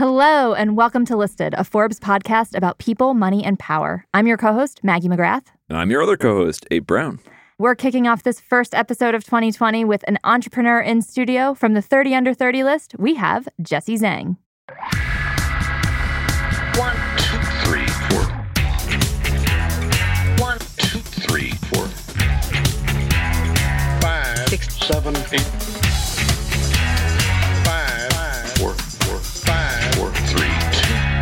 Hello, and welcome to Listed, a Forbes podcast about people, money, and power. I'm your co host, Maggie McGrath. And I'm your other co host, Abe Brown. We're kicking off this first episode of 2020 with an entrepreneur in studio. From the 30 under 30 list, we have Jessie Zeng. One, two, three, four. One, two, three, four. Five, six, seven, eight.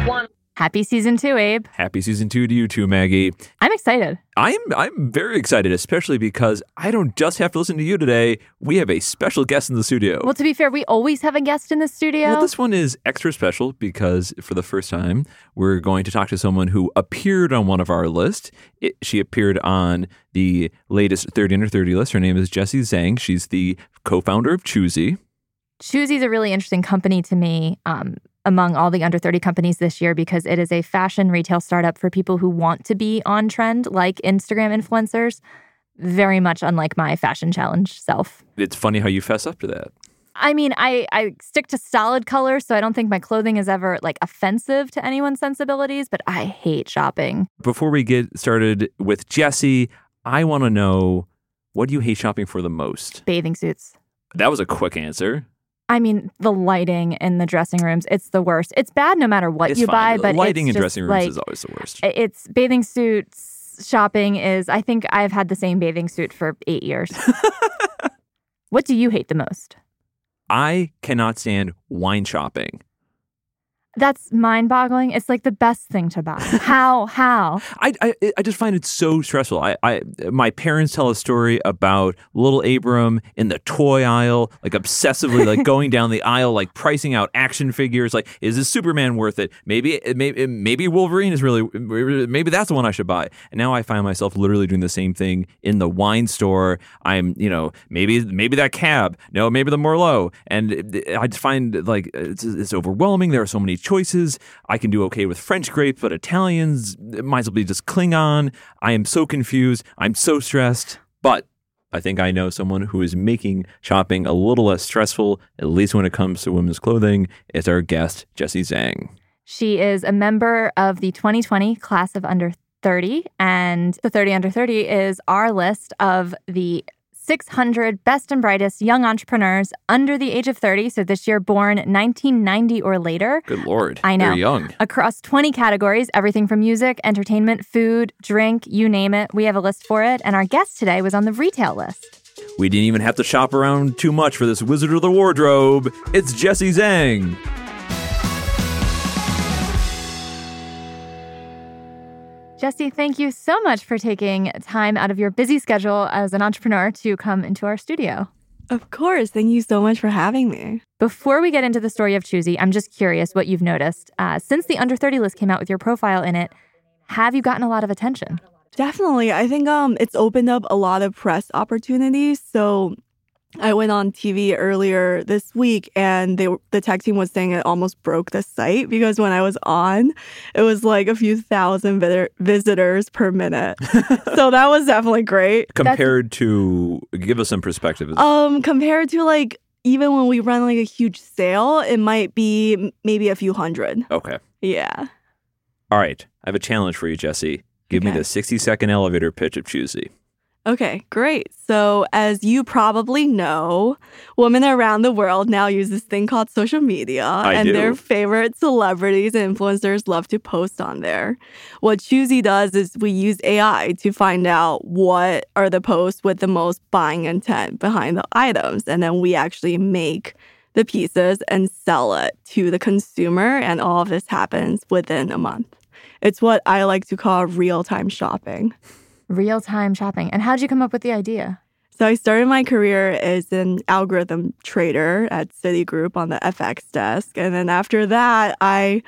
One. Happy season two, Abe. Happy season two to you too, Maggie. I'm excited. I'm I'm very excited, especially because I don't just have to listen to you today. We have a special guest in the studio. Well, to be fair, we always have a guest in the studio. Well, this one is extra special because for the first time, we're going to talk to someone who appeared on one of our lists. It, she appeared on the latest 30 under 30 list. Her name is Jessie Zeng. She's the co-founder of Choosy. Choosy is a really interesting company to me um, among all the under 30 companies this year because it is a fashion retail startup for people who want to be on trend, like Instagram influencers. Very much unlike my fashion challenge self. It's funny how you fess up to that. I mean, I, I stick to solid colors, so I don't think my clothing is ever like offensive to anyone's sensibilities, but I hate shopping. Before we get started with Jessie, I want to know what do you hate shopping for the most? Bathing suits. That was a quick answer. I mean, the lighting in the dressing rooms, it's the worst. It's bad no matter what It's you fine. buy, but lighting in dressing rooms like, is always the worst. It's bathing suits shopping is I think I've had the same bathing suit for 8 years. what do you hate the most? I cannot stand wine shopping. That's mind-boggling. It's like the best thing to buy. How how? I, I I just find it so stressful. I, I my parents tell a story about little Abram in the toy aisle, like obsessively like going down the aisle, like pricing out action figures. Like, is this Superman worth it? Maybe maybe maybe Wolverine is really maybe that's the one I should buy. And now I find myself literally doing the same thing in the wine store. I'm you know maybe maybe that cab, no maybe the Merlot, and uh, I just find like it's, it's overwhelming. There are so many choices. I can do okay with French grapes, but Italians it might as well be just Klingon. I am so confused. I'm so stressed. But I think I know someone who is making shopping a little less stressful, at least when it comes to women's clothing. It's our guest, Jessie Zeng. She is a member of the 2020 class of under 30 and the 30 under 30 is our list of the 600 best and brightest young entrepreneurs under the age of 30, so this year born 1990 or later. Good lord. I know. They're young. across 20 categories, everything from music, entertainment, food, drink, you name it. We have a list for it. And our guest today was on the retail list. We didn't even have to shop around too much for this Wizard of the Wardrobe. It's Jessie Zeng. Jessie, thank you so much for taking time out of your busy schedule as an entrepreneur to come into our studio. Of course. Thank you so much for having me. Before we get into the story of Choosy, I'm just curious what you've noticed. Uh, since the under 30 list came out with your profile in it, have you gotten a lot of attention? Definitely. I think um it's opened up a lot of press opportunities. So I went on TV earlier this week and they the tech team was saying it almost broke the site because when I was on, it was like a few thousand vid- visitors per minute. so that was definitely great. Compared to, give us some perspective. Um compared to like even when we run like a huge sale, it might be maybe a few hundred. okay. Yeah. All right. I have a challenge for you, Jessie. Give me the 60 second elevator pitch of Choosy. Okay, great. So, as you probably know, women around the world now use this thing called social media, and do. their favorite celebrities and influencers love to post on there. What Choosy does is we use AI to find out what are the posts with the most buying intent behind the items, and then we actually make the pieces and sell it to the consumer, and all of this happens within a month. It's what I like to call real time shopping. Real time shopping. And how'd you come up with the idea? So I started my career as an algorithm trader at Citigroup on the FX desk. And then after that, I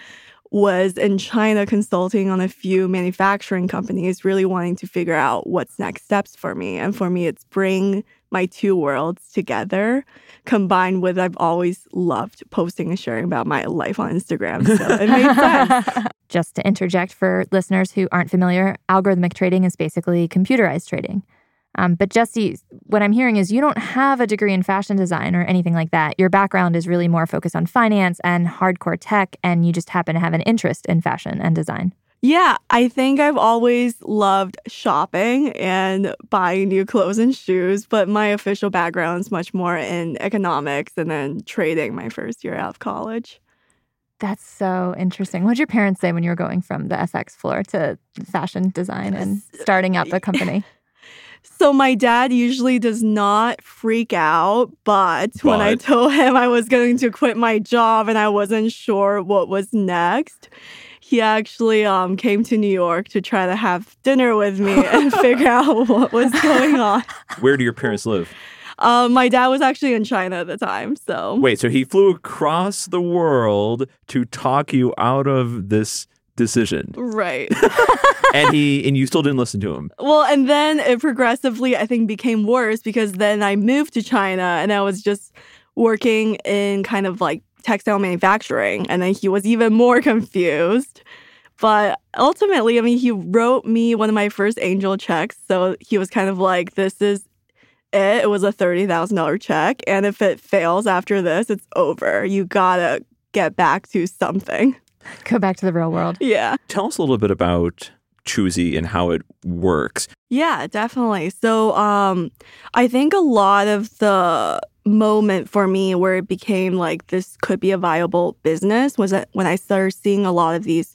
was in China consulting on a few manufacturing companies, really wanting to figure out what's next steps for me. And for me, it's bring my two worlds together, combined with I've always loved posting and sharing about my life on Instagram. So it made sense. Just to interject for listeners who aren't familiar, algorithmic trading is basically computerized trading. Um, but Jessie, what I'm hearing is you don't have a degree in fashion design or anything like that. Your background is really more focused on finance and hardcore tech, and you just happen to have an interest in fashion and design. Yeah, I think I've always loved shopping and buying new clothes and shoes, but my official background is much more in economics and then trading my first year out of college. That's so interesting. What did your parents say when you were going from the FX floor to fashion design and starting out the company? So my dad usually does not freak out, but, when I told him I was going to quit my job and I wasn't sure what was next, he actually um, came to New York to try to have dinner with me and figure out what was going on. Where do your parents live? Um, my dad was actually in China at the time, so Wait, so he flew across the world to talk you out of this decision, right. and he and you still didn't listen to him. Well, and then it progressively, I think, became worse because then I moved to China and I was just working in kind of like textile manufacturing. And then he was even more confused. But ultimately, I mean, he wrote me one of my first angel checks. So he was kind of like, this is it. It was a $30,000 check. And if it fails after this, it's over. You gotta get back to something. Go back to the real world. Yeah. Tell us a little bit about Choosy and how it works. Yeah, definitely. So um I think a lot of the moment for me where it became like this could be a viable business was that when I started seeing a lot of these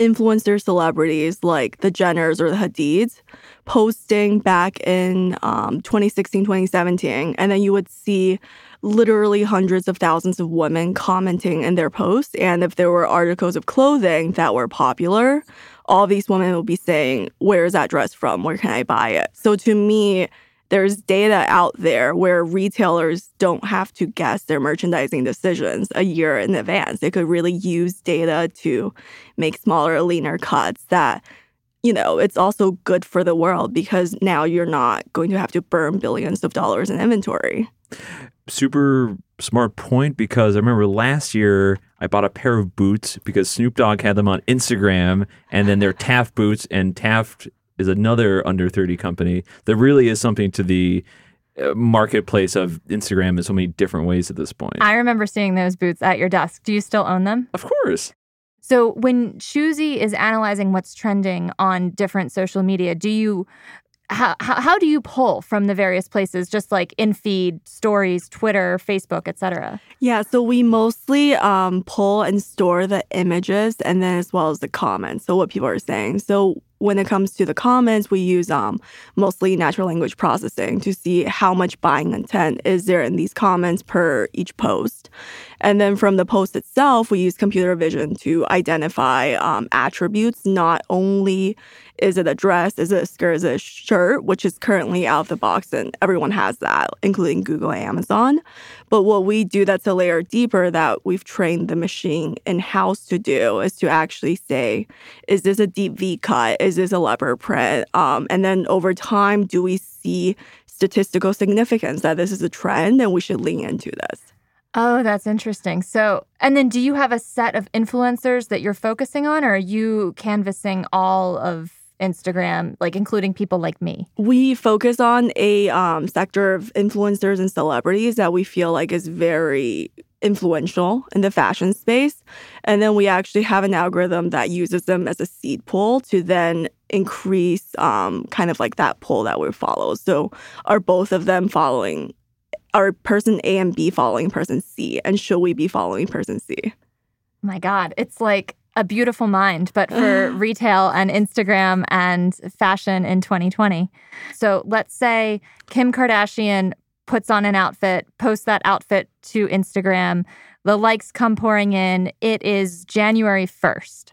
influencer celebrities like the Jenners or the Hadids posting back in um, 2016, 2017. And then you would see literally hundreds of thousands of women commenting in their posts. And if there were articles of clothing that were popular, all these women would be saying, Where is that dress from? Where can I buy it? So to me, there's data out there where retailers don't have to guess their merchandising decisions a year in advance. They could really use data to make smaller, leaner cuts that, you know, it's also good for the world because now you're not going to have to burn billions of dollars in inventory. Super smart point because I remember last year I bought a pair of boots because Snoop Dogg had them on Instagram, and then they're Taft boots, and Taft is another under 30 company that really is something to the uh, marketplace of Instagram in so many different ways at this point. I remember seeing those boots at your desk. Do you still own them? of course. So when Choosy is analyzing what's trending on different social media, do you how, how do you pull from the various places just like in feed, stories, Twitter, Facebook, etc.? Yeah, so we mostly um, pull and store the images and then as well as the comments. So what people are saying. So when it comes to the comments, we use um, mostly natural language processing to see how much buying intent is there in these comments per each post. And then from the post itself, we use computer vision to identify um, attributes. Not only is it a dress, is it a skirt, is it a shirt, which is currently out of the box, and everyone has that, including Google and Amazon. But what we do that's a layer deeper that we've trained the machine in house to do is to actually say, is this a deep V cut? Is this a leopard print? Um, and then over time, do we see statistical significance that this is a trend and we should lean into this? Oh, that's interesting. So, and then do you have a set of influencers that you're focusing on, or are you canvassing all of Instagram, like including people like me? We focus on a um, sector of influencers and celebrities that we feel like is very influential in the fashion space. And then we actually have an algorithm that uses them as a seed pool to then increase um, kind of like that pool that we follow. So are both of them following, are person A and B following person C? And should we be following person C? My God, it's like a beautiful mind, but for retail and Instagram and fashion in 2020. So let's say Kim Kardashian puts on an outfit, posts that outfit to Instagram, the likes come pouring in. It is January 1st.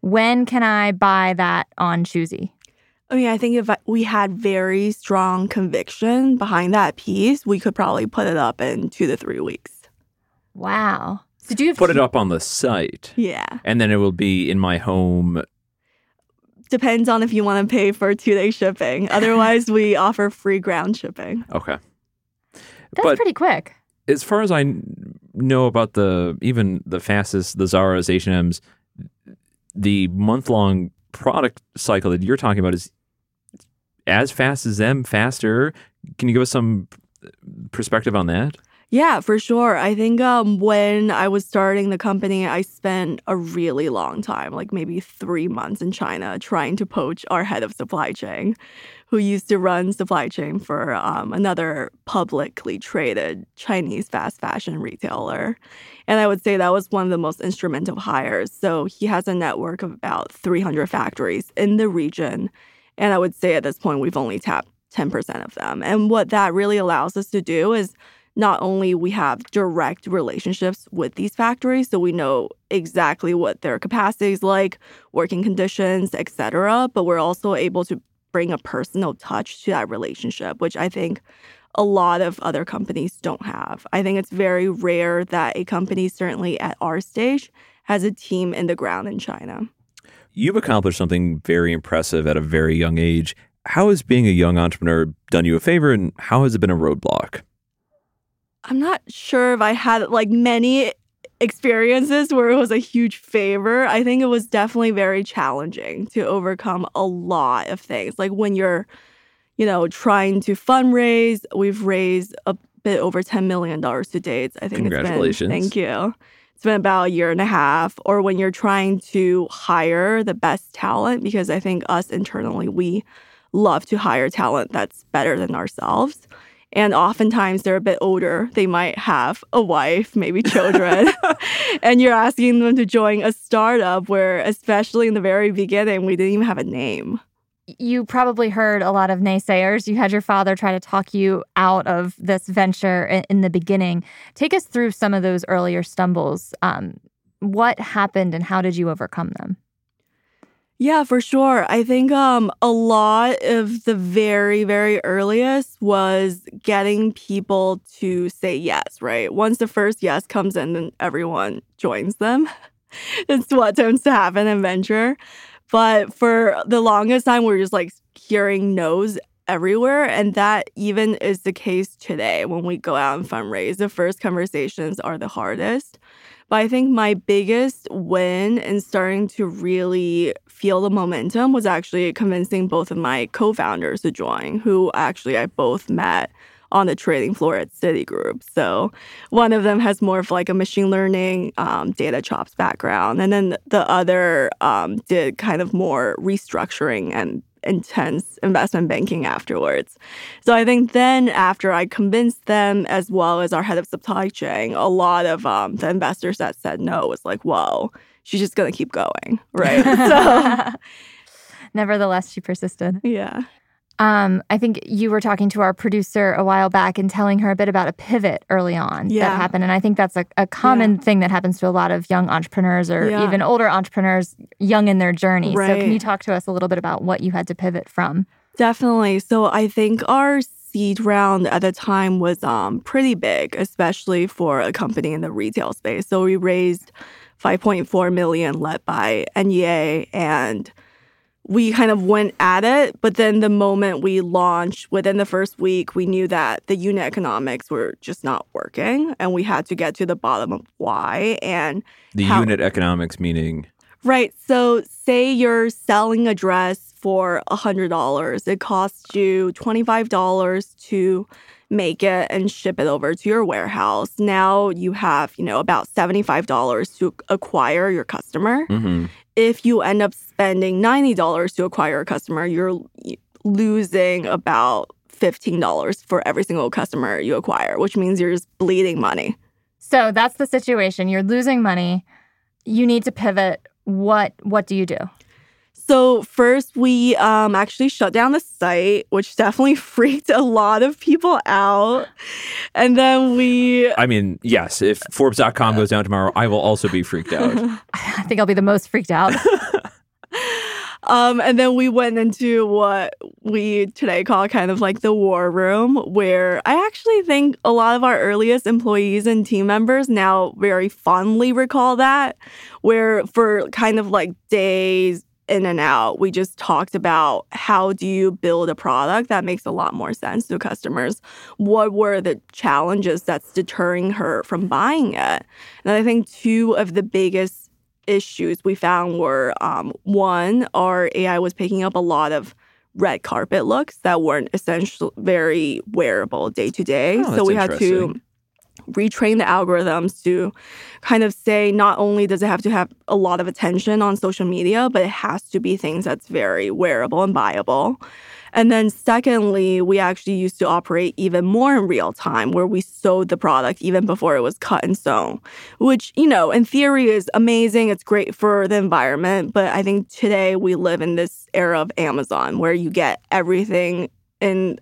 When can I buy that on Choosy? Oh, I mean, I think if we had very strong conviction behind that piece, we could probably put it up in two to three weeks. Wow. So do you have Put it up on the site, Yeah. and then it will be in my home. Depends on if you want to pay for two day shipping. Otherwise, we offer free ground shipping. Okay. That's but pretty quick. as far as I know about the even the fastest, the Zara's, H and M's, the month long product cycle that you're talking about is as fast as them, faster. Can you give us some perspective on that? Yeah, for sure. I think um, when I was starting the company, I spent a really long time, like maybe three months in China, trying to poach our head of supply chain, who used to run supply chain for um, another publicly traded Chinese fast fashion retailer. And I would say that was one of the most instrumental hires. So he has a network of about 300 factories in the region. And I would say at this point, we've only tapped 10% of them. And what that really allows us to do is not only we have direct relationships with these factories so we know exactly what their capacity is like working conditions etc but we're also able to bring a personal touch to that relationship which i think a lot of other companies don't have. I think it's very rare that a company certainly at our stage has a team in the ground in china. You've accomplished something very impressive at a very young age. How has being a young entrepreneur done you a favor and how has it been a roadblock I'm not sure if I had like many experiences where it was a huge favor. I think it was definitely very challenging to overcome a lot of things. Like when you're, you know, trying to fundraise, we've raised a bit over $10 million to date. I think Congratulations. It's been, thank you. It's been about a year and a half. Or when you're trying to hire the best talent, because I think us internally, we love to hire talent that's better than ourselves. And oftentimes they're a bit older. They might have a wife, maybe children. and you're asking them to join a startup where, especially in the very beginning, we didn't even have a name. You probably heard a lot of naysayers. You had your father try to talk you out of this venture in the beginning. Take us through some of those earlier stumbles. Um, what happened and how did you overcome them? Yeah, for sure. I think um, a lot of the very, very earliest was getting people to say yes, right? Once the first yes comes in, then everyone joins them. it's what tends to happen in venture. But for the longest time, we're just like hearing no's everywhere. And that even is the case today when we go out and fundraise. The first conversations are the hardest. But I think my biggest win in starting to really feel the momentum was actually convincing both of my co-founders to join, who actually I both met on the trading floor at Citigroup. So one of them has more of like a machine learning um, data chops background, and then the other um, did kind of more restructuring and intense investment banking afterwards. So I think then after I convinced them as well as our head of supply chain, a lot of um, the investors that said no was like, whoa, she's just going to keep going. Right. so nevertheless, she persisted. Yeah. Um, I think you were talking to our producer a while back and telling her a bit about a pivot early on yeah. that happened. And I think that's a, a common yeah. thing that happens to a lot of young entrepreneurs or yeah. even older entrepreneurs young in their journey. Right. So, can you talk to us a little bit about what you had to pivot from? Definitely. So, I think our seed round at the time was um, pretty big, especially for a company in the retail space. So, we raised 5.4 million led by NEA and we kind of went at it, but then the moment we launched, within the first week, we knew that the unit economics were just not working, and we had to get to the bottom of why and the how, unit economics meaning right. So, say you're selling a dress for a hundred dollars, it costs you twenty five dollars to make it and ship it over to your warehouse. Now you have, you know, about $75 to acquire your customer. Mm-hmm if you end up spending $90 to acquire a customer, you're losing about $15 for every single customer you acquire, which means you're just bleeding money. So that's the situation. You're losing money. You need to pivot. What what do you do? So first, we um, actually shut down the site, which definitely freaked a lot of people out. And then we. I mean, yes, if Forbes.com goes down tomorrow, I will also be freaked out. I think I'll be the most freaked out. Um, and then we went into what we today call kind of like the war room, where I actually think a lot of our earliest employees and team members now very fondly recall that, where for kind of like days, in and out. We just talked about how do you build a product that makes a lot more sense to customers? What were the challenges that's deterring her from buying it? And I think two of the biggest issues we found were um, one, our AI was picking up a lot of red carpet looks that weren't essentially very wearable day to day. Oh, So we had to. Retrain the algorithms to kind of say not only does it have to have a lot of attention on social media, but it has to be things that's very wearable and buyable. And then secondly, we actually used to operate even more in real time where we sewed the product even before it was cut and sewn, which, you know, in theory is amazing. It's great for the environment. But I think today we live in this era of Amazon where you get everything in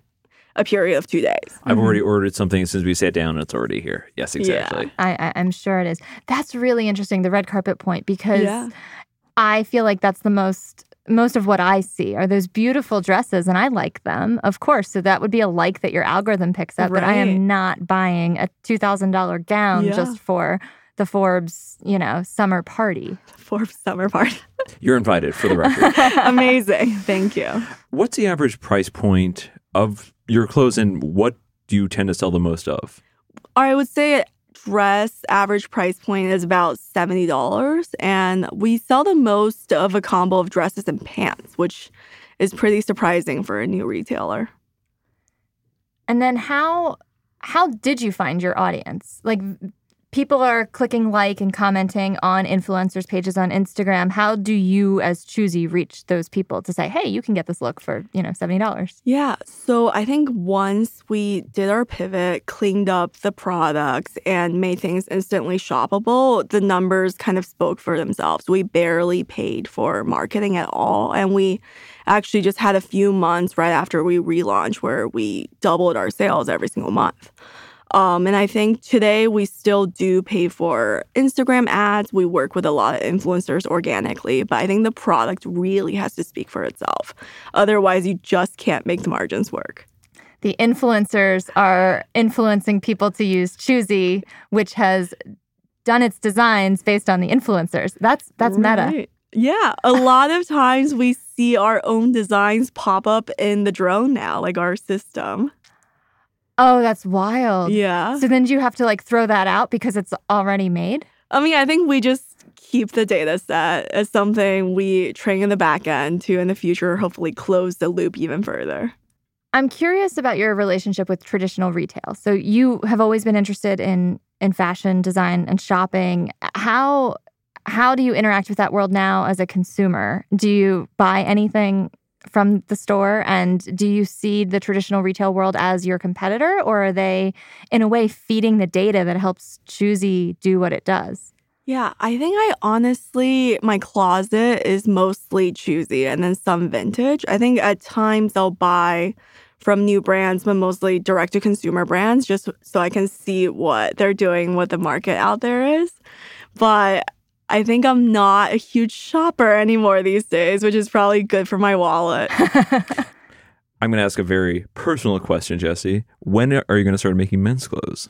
a period of two days. I've mm-hmm. already ordered something since we sat down and it's already here. Yes, exactly. I, I, I'm sure it is. That's really interesting, the red carpet point, because Yeah. I feel like that's the most most of what I see are those beautiful dresses, and I like them, of course. So that would be a like that your algorithm picks up. But I am not buying a two thousand dollar gown Yeah. just for the Forbes, you know, summer party. Forbes summer party. You're invited for the record. Amazing. Thank you. What's the average price point of your clothes and what do you tend to sell the most of? I would say dress average price point is about $70 and we sell the most of a combo of dresses and pants, which is pretty surprising for a new retailer. And then how how did you find your audience? Like people are clicking like and commenting on influencers pages on Instagram. How do you as Choosy reach those people to say, "Hey, you can get this look for, you know, $70?" Yeah. So I think once we did our pivot, cleaned up the products, and made things instantly shoppable, the numbers kind of spoke for themselves. We barely paid for marketing at all. And we actually just had a few months right after we relaunched where we doubled our sales every single month. Um, and I think today we still do pay for Instagram ads. We work with a lot of influencers organically, but I think the product really has to speak for itself. Otherwise, you just can't make the margins work. The influencers are influencing people to use Choosy, which has done its designs based on the influencers. That's that's meta. Yeah, a lot of times we see our own designs pop up in the drone now, like our system. Oh, that's wild. Yeah. So then do you have to like throw that out because it's already made? I mean, I think we just keep the data set as something we train in the back end to in the future hopefully close the loop even further. I'm curious about your relationship with traditional retail. So you have always been interested in in fashion design and shopping. How how do you interact with that world now as a consumer? Do you buy anything from the store and do you see the traditional retail world as your competitor or are they in a way feeding the data that helps Choosy do what it does? Yeah, I think I honestly, my closet is mostly choosy and then some vintage. I think at times I'll buy from new brands, but mostly direct to consumer brands, just so I can see what they're doing, what the market out there is. But I think I'm not a huge shopper anymore these days, which is probably good for my wallet. I'm going to ask a very personal question, Jessie. When are you going to start making men's clothes?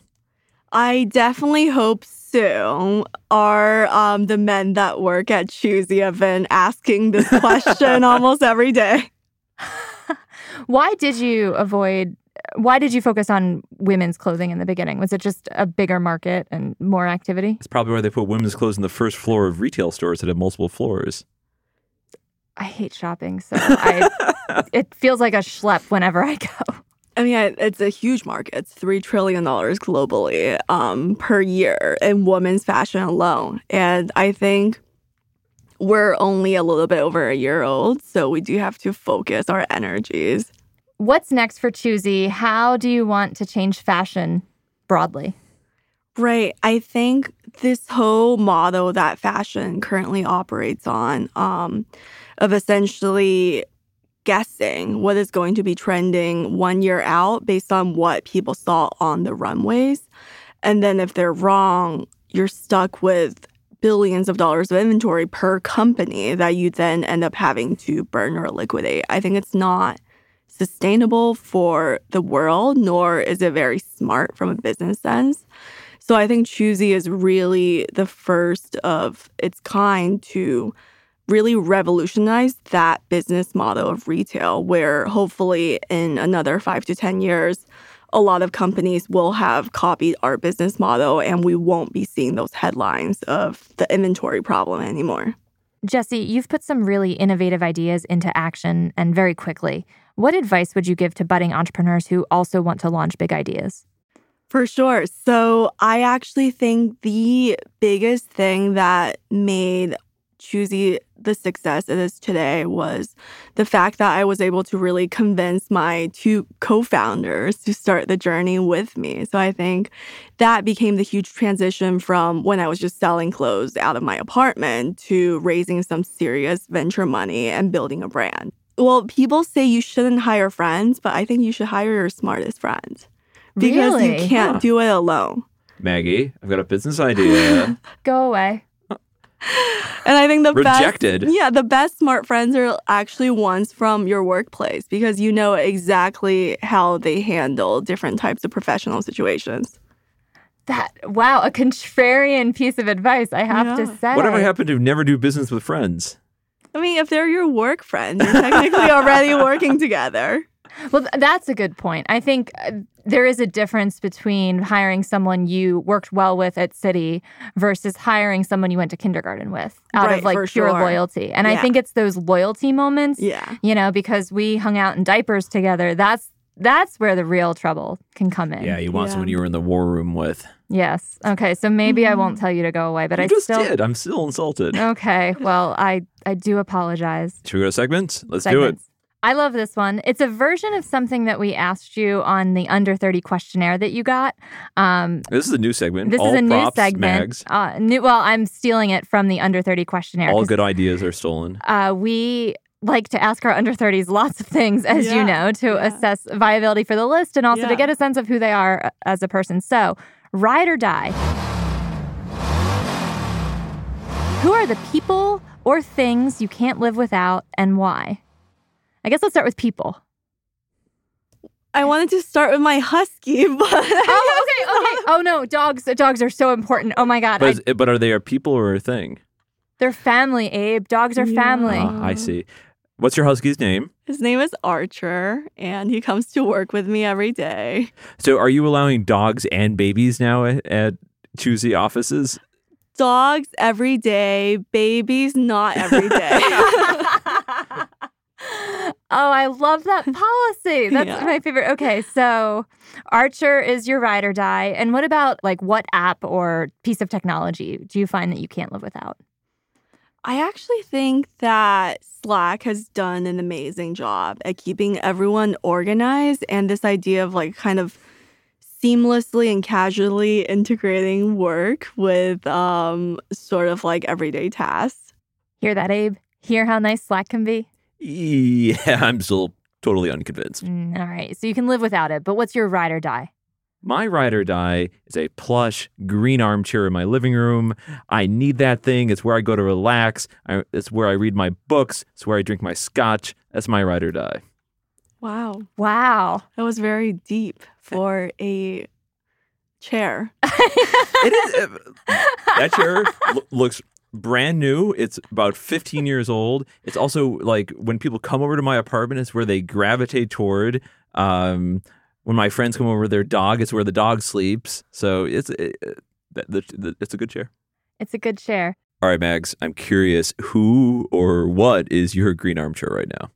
I definitely hope soon. Are um, the men that work at Choosy have been asking this question almost every day. Why did you avoid why did you focus on women's clothing in the beginning? Was it just a bigger market and more activity? It's probably why they put women's clothes in the first floor of retail stores that have multiple floors. I hate shopping, so I it feels like a schlep whenever I go. I mean, it's a huge market. It's $3 trillion globally um, per year in women's fashion alone. And I think we're only a little bit over a year old. So we do have to focus our energies. What's next for Choosy? How do you want to change fashion broadly? Right. I think this whole model that fashion currently operates on um, of essentially guessing what is going to be trending one year out based on what people saw on the runways. And then if they're wrong, you're stuck with billions of dollars of inventory per company that you then end up having to burn or liquidate. I think it's not sustainable for the world, nor is it very smart from a business sense. So I think Choosy is really the first of its kind to really revolutionize that business model of retail, where hopefully in another five to 10 years, a lot of companies will have copied our business model and we won't be seeing those headlines of the inventory problem anymore. Jessie, you've put some really innovative ideas into action and very quickly. What advice would you give to budding entrepreneurs who also want to launch big ideas? For sure. So I actually think the biggest thing that made Choosy the success it is today was the fact that I was able to really convince my two co founders to start the journey with me. So I think that became the huge transition from when I was just selling clothes out of my apartment to raising some serious venture money and building a brand. Well, people say you shouldn't hire friends, but I think you should hire your smartest friends because Really? you can't Huh. do it alone. Maggie, I've got a business idea. Go away. And I think the Rejected. best, yeah, the best smart friends are actually ones from your workplace because you know exactly how they handle different types of professional situations. That wow, a contrarian piece of advice, I have to Yeah. say. Whatever happened to never do business with friends? I mean, if they're your work friends, you're technically already working together. Well, that's a good point. I think uh, there is a difference between hiring someone you worked well with at Citi versus hiring someone you went to kindergarten with out Right, of like pure sure. loyalty. And I think it's those loyalty moments, Yeah. you know, because we hung out in diapers together. That's that's where the real trouble can come in. Yeah, you want Yeah. someone you were in the war room with. Yes. Okay. So maybe I Mm-hmm. won't tell you to go away, but you I just still did. I'm still insulted. Okay. Well, I I do apologize. Should we go to segments? Let's do it. I love this one. It's a version of something that we asked you on the under 30 questionnaire that you got. Um, This is a new segment. this All is a new segment. Uh, new, well, I'm stealing it from the under 30 questionnaire. All 'cause, good ideas are stolen. Uh, we like to ask our under 30s lots of things, as you know, to yeah. assess viability for the list and also to get a sense of who they are uh, as a person. So, ride or die. Who are the people or things you can't live without and why? I guess let's start with people. I wanted to start with my husky, but Oh, okay, okay. Oh no, dogs. Dogs are so important. Oh my god, But, I, but are they a people or a thing? they're family. Abe, dogs are Yeah. family. Ah, I see. What's your husky's name? his name is Archer, and he comes to work with me every day. So, are you allowing dogs and babies now at, at Choosy offices? Dogs every day, babies not every day. oh, I love that policy. That's Yeah. my favorite. Okay, so Archer is your ride or die. And what about like what app or piece of technology do you find that you can't live without? I actually think that Slack has done an amazing job at keeping everyone organized and this idea of like kind of seamlessly and casually integrating work with um sort of like everyday tasks. Hear that, Abe? Hear how nice Slack can be? Yeah, I'm still totally unconvinced. Mm, all right, so you can live without it. But what's your ride or die? My ride or die is a plush green armchair in my living room. I need that thing. It's where I go to relax. I, it's where I read my books. It's where I drink my scotch. That's my ride or die. Wow. Wow. That was very deep for a chair. It is. uh, that chair lo- looks brand new. It's about 15 years old. It's also like when people come over to my apartment, it's where they gravitate toward. Um, when my friends come over, their dog, it's where the dog sleeps. So it's it, it's a good chair. It's a good chair. All right, Mags, I'm curious who or what is your green armchair right now?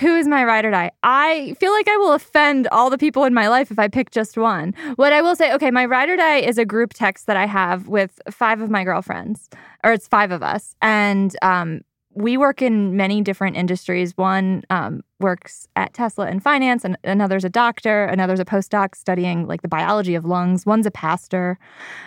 Who is my ride or die? I feel like I will offend all the people in my life if I pick just one. What I will say, okay, my ride or die is a group text that I have with five of my girlfriends, or it's five of us. And um, we work in many different industries. One um, works at Tesla in finance, and another's a doctor, another's a postdoc studying like the biology of lungs, one's a pastor.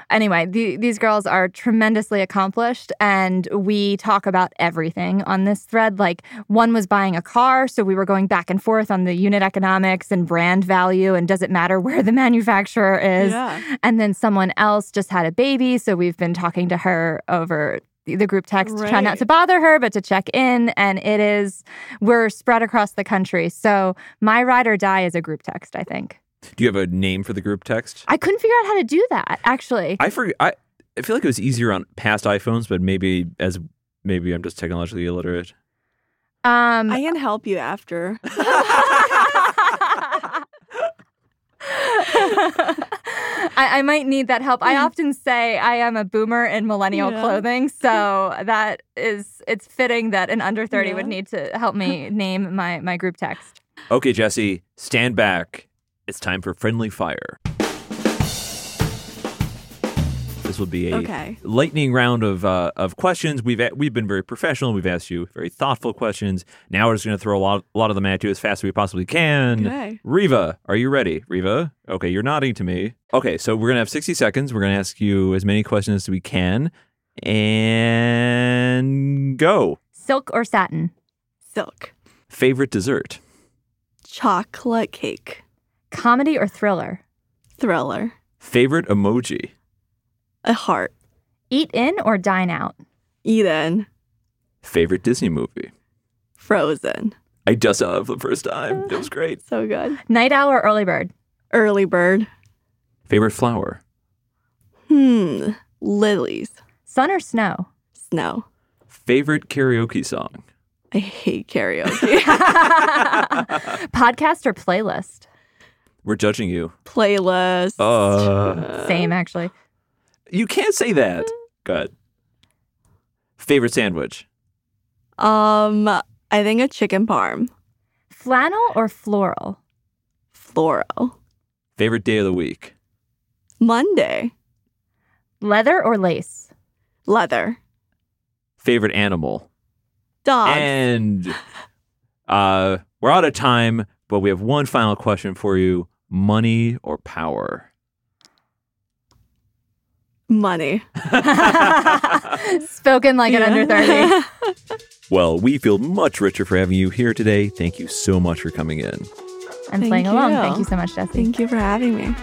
Anyway, the, these girls are tremendously accomplished, and we talk about everything on this thread. Like, one was buying a car, so we were going back and forth on the unit economics and brand value, and does it matter where the manufacturer is? Yeah. And then someone else just had a baby, so we've been talking to her over the- the group text to try not to bother her, but to check in. And it is, we're spread across the country. So my ride or die is a group text, I think. Do you have a name for the group text? I couldn't figure out how to do that, actually. I forget. I, I feel like it was easier on past iPhones, but maybe as maybe I'm just technologically illiterate. Um, I can help you after. I, I might need that help. I mm. often say I am a boomer in millennial Yeah. clothing, so that is it's fitting that an under thirty Yeah. would need to help me name my my group text. Okay, Jessie, stand back. It's time for friendly fire. This will be a Okay. lightning round of uh, of questions. We've a- we've been very professional. We've asked you very thoughtful questions. Now we're just going to throw a lot a lot of them at you as fast as we possibly can. Okay. Riva, are you ready? Riva, okay, you're nodding to me. Okay, so we're gonna have 60 seconds. We're gonna ask you as many questions as we can, and go. Silk or satin? Silk. Favorite dessert? Chocolate cake. Comedy or thriller? Thriller. Favorite emoji? A heart. Eat in or dine out? Eat in. Favorite Disney movie? Frozen. I just saw it for the first time. It was great. So good. Night owl or early bird? Early bird. Favorite flower? Hmm. Lilies. Sun or snow? Snow. Favorite karaoke song? I hate karaoke. Podcast or playlist? We're judging you. Playlist. Uh, Same, actually. You can't say that. Good. Favorite sandwich? Um, I think a chicken parm. Flannel or floral? Floral. Favorite day of the week? Monday. Leather or lace? Leather. Favorite animal? Dog. And uh, we're out of time, but we have one final question for you money or power? Money. Spoken like an under 30. Well, we feel much richer for having you here today. Thank you so much for coming in. And Thank playing along. Thank you so much, Jessie. Thank you for having me.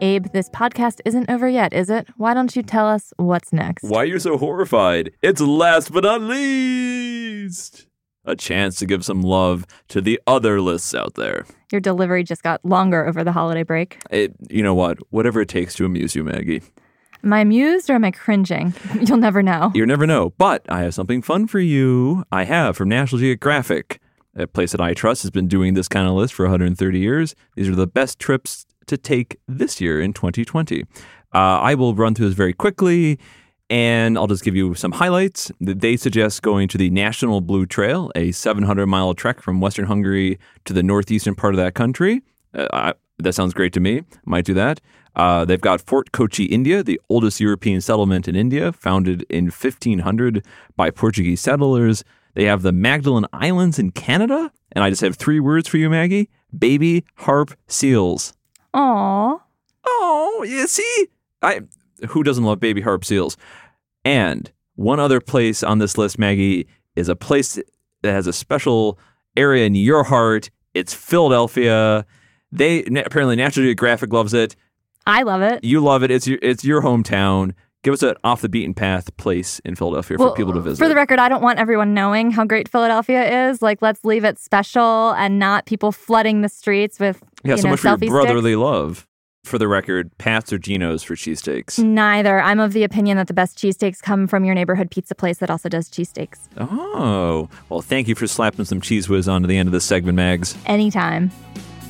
Abe, this podcast isn't over yet, is it? Why don't you tell us what's next? Why you're so horrified? It's last but not least a chance to give some love to the other lists out there. Your delivery just got longer over the holiday break. It, you know what? Whatever it takes to amuse you, Maggie. Am I amused or am I cringing? You'll never know. You'll never know. But I have something fun for you. I have from National Geographic. A place that I trust has been doing this kind of list for 130 years. These are the best trips to take this year in 2020. Uh, I will run through this very quickly and I'll just give you some highlights. They suggest going to the National Blue Trail, a 700 mile trek from Western Hungary to the northeastern part of that country. Uh, I, that sounds great to me. Might do that. Uh, they've got Fort Kochi, India, the oldest European settlement in India, founded in 1500 by Portuguese settlers. They have the Magdalen Islands in Canada. And I just have three words for you, Maggie baby harp seals. Aw. Oh, you see? I who doesn't love baby harp seals? And one other place on this list, Maggie, is a place that has a special area in your heart. It's Philadelphia. They apparently National Geographic loves it. I love it. You love it. It's your it's your hometown. Give us an off the beaten path place in Philadelphia for people to visit. For the record, I don't want everyone knowing how great Philadelphia is. Like, let's leave it special and not people flooding the streets with yeah, you so know, much for your brotherly sticks. love. For the record, Pat's or Geno's for cheesesteaks. Neither. I'm of the opinion that the best cheesesteaks come from your neighborhood pizza place that also does cheesesteaks. Oh, well, thank you for slapping some Cheez Whiz onto the end of this segment, Mags. Anytime.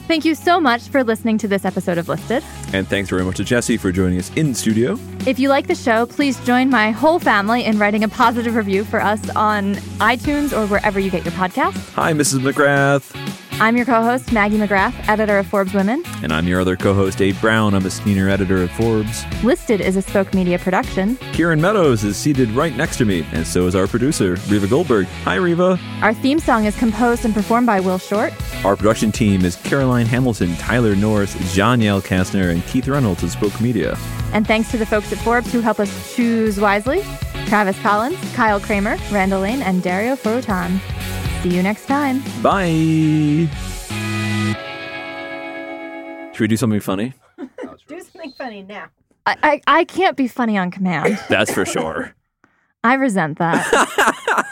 Thank you so much for listening to this episode of Listed. And thanks very much to Jessie for joining us in studio. If you like the show, please join my whole family in writing a positive review for us on iTunes or wherever you get your podcast. Hi, Mrs. McGrath. I'm your co host, Maggie McGrath, editor of Forbes Women. And I'm your other co host, Abe Brown. I'm a senior editor at Forbes. Listed is a Spoke Media production. Kieran Meadows is seated right next to me, and so is our producer, Riva Goldberg. Hi, Riva. Our theme song is composed and performed by Will Short. Our production team is Caroline Hamilton, Tyler Norris, Yale Kastner, and Keith Reynolds of Spoke Media. And thanks to the folks at Forbes who help us choose wisely Travis Collins, Kyle Kramer, Randall Lane, and Dario Furutan. See you next time. Bye. Should we do something funny? Do something funny now. I, I, I can't be funny on command. That's for sure. I resent that.